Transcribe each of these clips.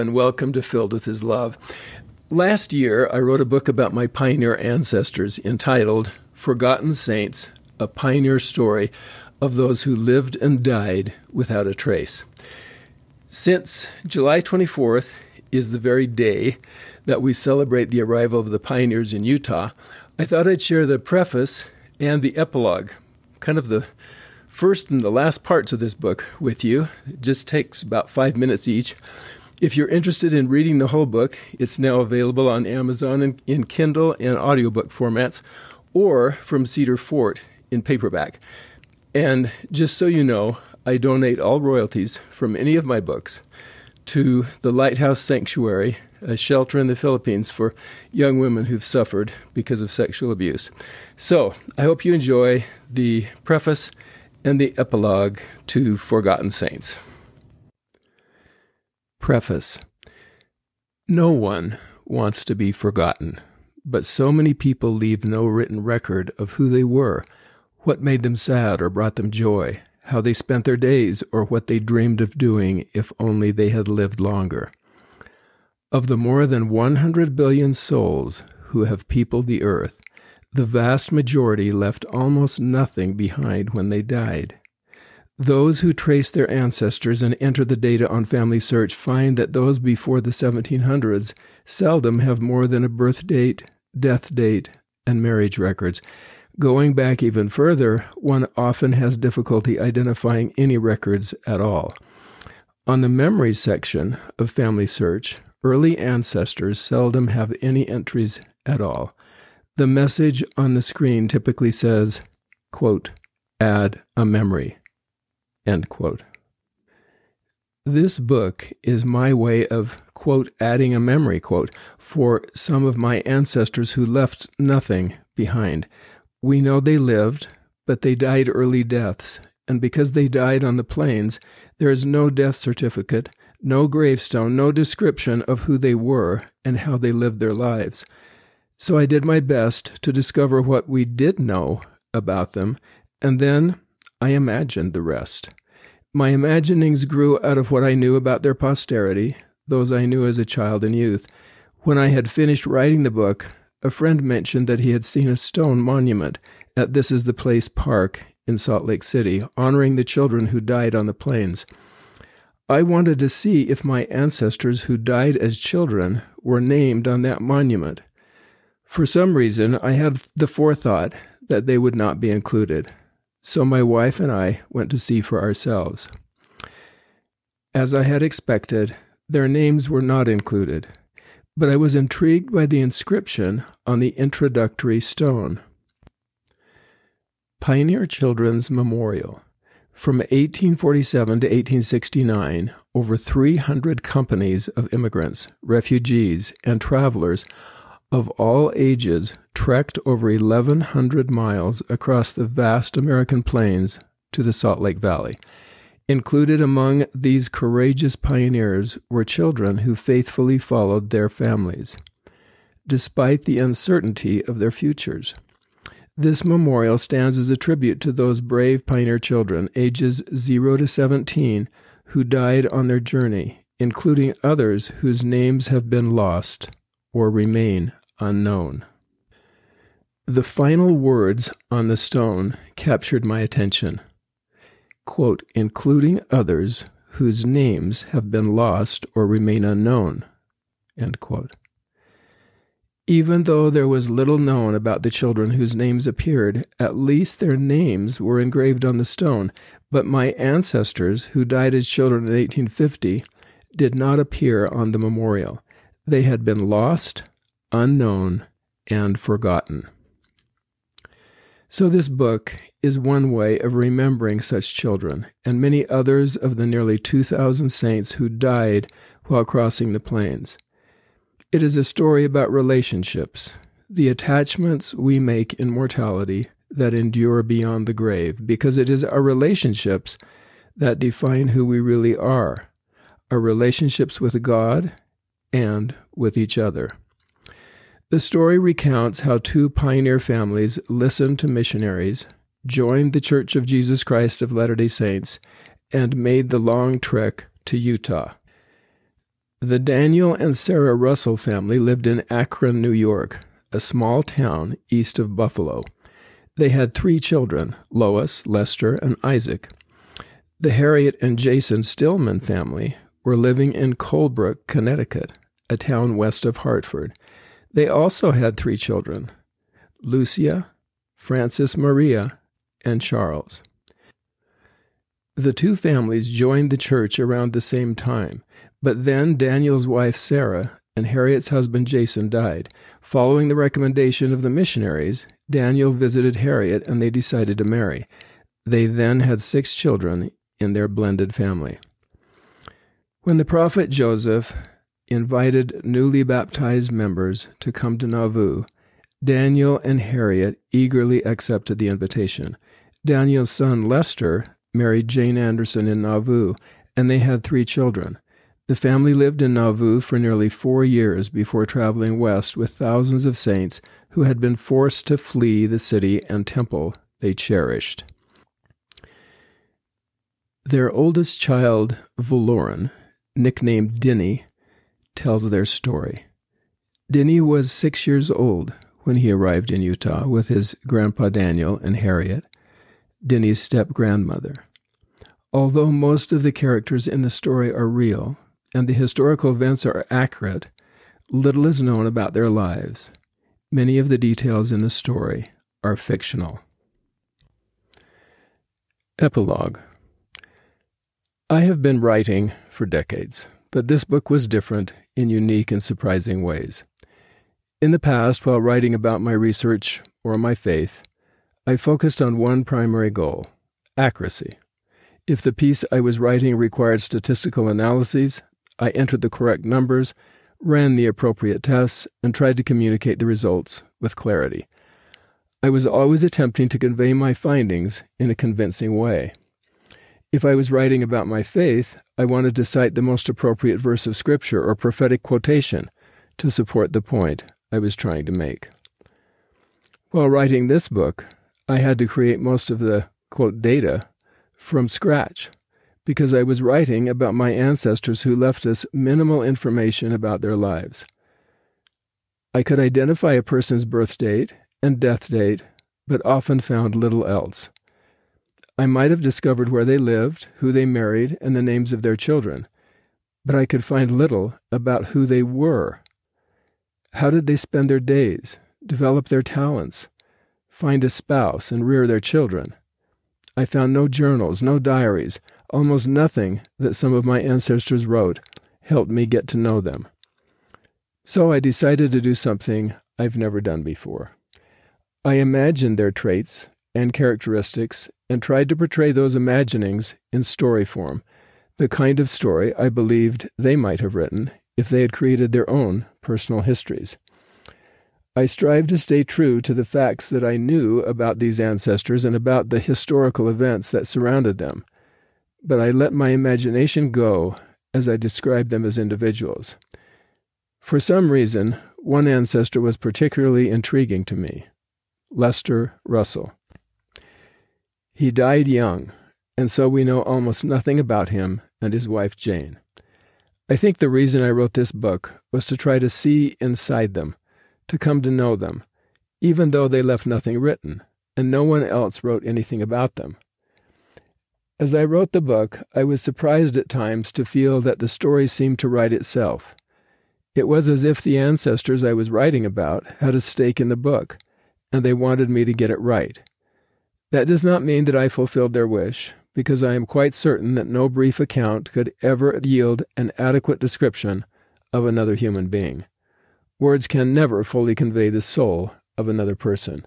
And welcome to Filled with His Love. Last year, I wrote a book about my pioneer ancestors entitled Forgotten Saints A Pioneer Story of Those Who Lived and Died Without a Trace. Since July 24th is the very day that we celebrate the arrival of the pioneers in Utah, I thought I'd share the preface and the epilogue, kind of the first and the last parts of this book with you. It just takes about five minutes each. If you're interested in reading the whole book, it's now available on Amazon in, in Kindle and audiobook formats or from Cedar Fort in paperback. And just so you know, I donate all royalties from any of my books to the Lighthouse Sanctuary, a shelter in the Philippines for young women who've suffered because of sexual abuse. So I hope you enjoy the preface and the epilogue to Forgotten Saints. Preface No one wants to be forgotten, but so many people leave no written record of who they were, what made them sad or brought them joy, how they spent their days, or what they dreamed of doing if only they had lived longer. Of the more than 100 billion souls who have peopled the earth, the vast majority left almost nothing behind when they died. Those who trace their ancestors and enter the data on Family Search find that those before the 1700s seldom have more than a birth date, death date, and marriage records. Going back even further, one often has difficulty identifying any records at all. On the memory section of Family Search, early ancestors seldom have any entries at all. The message on the screen typically says, quote, add a memory. End quote. This book is my way of, quote, adding a memory, quote, for some of my ancestors who left nothing behind. We know they lived, but they died early deaths, and because they died on the plains, there is no death certificate, no gravestone, no description of who they were and how they lived their lives. So I did my best to discover what we did know about them, and then I imagined the rest. My imaginings grew out of what I knew about their posterity, those I knew as a child and youth. When I had finished writing the book, a friend mentioned that he had seen a stone monument at This Is the Place Park in Salt Lake City, honoring the children who died on the plains. I wanted to see if my ancestors who died as children were named on that monument. For some reason, I had the forethought that they would not be included. So my wife and I went to see for ourselves. As I had expected, their names were not included, but I was intrigued by the inscription on the introductory stone. Pioneer Children's Memorial. From 1847 to 1869, over 300 companies of immigrants, refugees, and travelers of all ages trekked over 1,100 miles across the vast American plains to the Salt Lake Valley. Included among these courageous pioneers were children who faithfully followed their families, despite the uncertainty of their futures. This memorial stands as a tribute to those brave pioneer children, ages 0 to 17, who died on their journey, including others whose names have been lost or remain unknown. The final words on the stone captured my attention. Quote, including others whose names have been lost or remain unknown. Even though there was little known about the children whose names appeared, at least their names were engraved on the stone. But my ancestors, who died as children in 1850, did not appear on the memorial. They had been lost unknown, and forgotten. So, this book is one way of remembering such children and many others of the nearly 2,000 saints who died while crossing the plains. It is a story about relationships, the attachments we make in mortality that endure beyond the grave, because it is our relationships that define who we really are, our relationships with God and with each other. The story recounts how two pioneer families listened to missionaries, joined the Church of Jesus Christ of Latter day Saints, and made the long trek to Utah. The Daniel and Sarah Russell family lived in Akron, New York, a small town east of Buffalo. They had three children Lois, Lester, and Isaac. The Harriet and Jason Stillman family were living in Colebrook, Connecticut, a town west of Hartford. They also had three children Lucia, Francis Maria, and Charles. The two families joined the church around the same time, but then Daniel's wife Sarah and Harriet's husband Jason died. Following the recommendation of the missionaries, Daniel visited Harriet and they decided to marry. They then had six children in their blended family. When the prophet Joseph invited newly baptized members to come to Nauvoo, Daniel and Harriet eagerly accepted the invitation. Daniel's son Lester married Jane Anderson in Nauvoo, and they had three children. The family lived in Nauvoo for nearly four years before traveling west with thousands of saints who had been forced to flee the city and temple they cherished. Their oldest child, Valoran, nicknamed Dinny, tells their story. Denny was six years old when he arrived in Utah with his grandpa Daniel and Harriet, Denny's step grandmother. Although most of the characters in the story are real, and the historical events are accurate, little is known about their lives. Many of the details in the story are fictional. Epilogue I have been writing for decades, but this book was different in unique and surprising ways. In the past, while writing about my research or my faith, I focused on one primary goal accuracy. If the piece I was writing required statistical analyses, I entered the correct numbers, ran the appropriate tests, and tried to communicate the results with clarity. I was always attempting to convey my findings in a convincing way. If I was writing about my faith, I wanted to cite the most appropriate verse of Scripture or prophetic quotation to support the point I was trying to make. While writing this book, I had to create most of the quote data from scratch because I was writing about my ancestors who left us minimal information about their lives. I could identify a person's birth date and death date, but often found little else. I might have discovered where they lived, who they married, and the names of their children, but I could find little about who they were. How did they spend their days, develop their talents, find a spouse, and rear their children? I found no journals, no diaries, Almost nothing that some of my ancestors wrote helped me get to know them. So I decided to do something I've never done before. I imagined their traits and characteristics and tried to portray those imaginings in story form, the kind of story I believed they might have written if they had created their own personal histories. I strived to stay true to the facts that I knew about these ancestors and about the historical events that surrounded them but I let my imagination go as I described them as individuals. For some reason, one ancestor was particularly intriguing to me Lester Russell. He died young, and so we know almost nothing about him and his wife Jane. I think the reason I wrote this book was to try to see inside them, to come to know them, even though they left nothing written, and no one else wrote anything about them. As I wrote the book, I was surprised at times to feel that the story seemed to write itself. It was as if the ancestors I was writing about had a stake in the book, and they wanted me to get it right. That does not mean that I fulfilled their wish, because I am quite certain that no brief account could ever yield an adequate description of another human being. Words can never fully convey the soul of another person.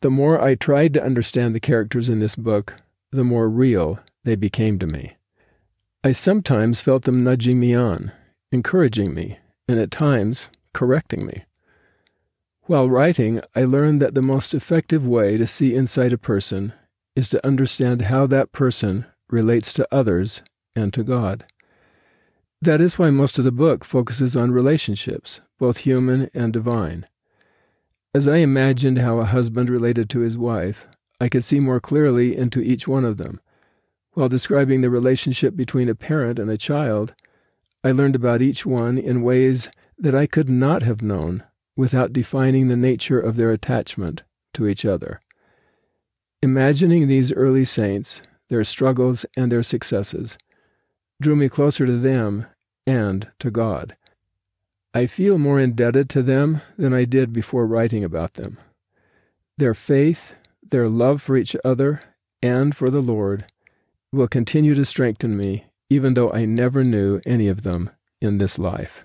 The more I tried to understand the characters in this book, the more real they became to me. I sometimes felt them nudging me on, encouraging me, and at times correcting me. While writing, I learned that the most effective way to see inside a person is to understand how that person relates to others and to God. That is why most of the book focuses on relationships, both human and divine. As I imagined how a husband related to his wife, I could see more clearly into each one of them. While describing the relationship between a parent and a child, I learned about each one in ways that I could not have known without defining the nature of their attachment to each other. Imagining these early saints, their struggles, and their successes drew me closer to them and to God. I feel more indebted to them than I did before writing about them. Their faith, their love for each other and for the Lord will continue to strengthen me, even though I never knew any of them in this life.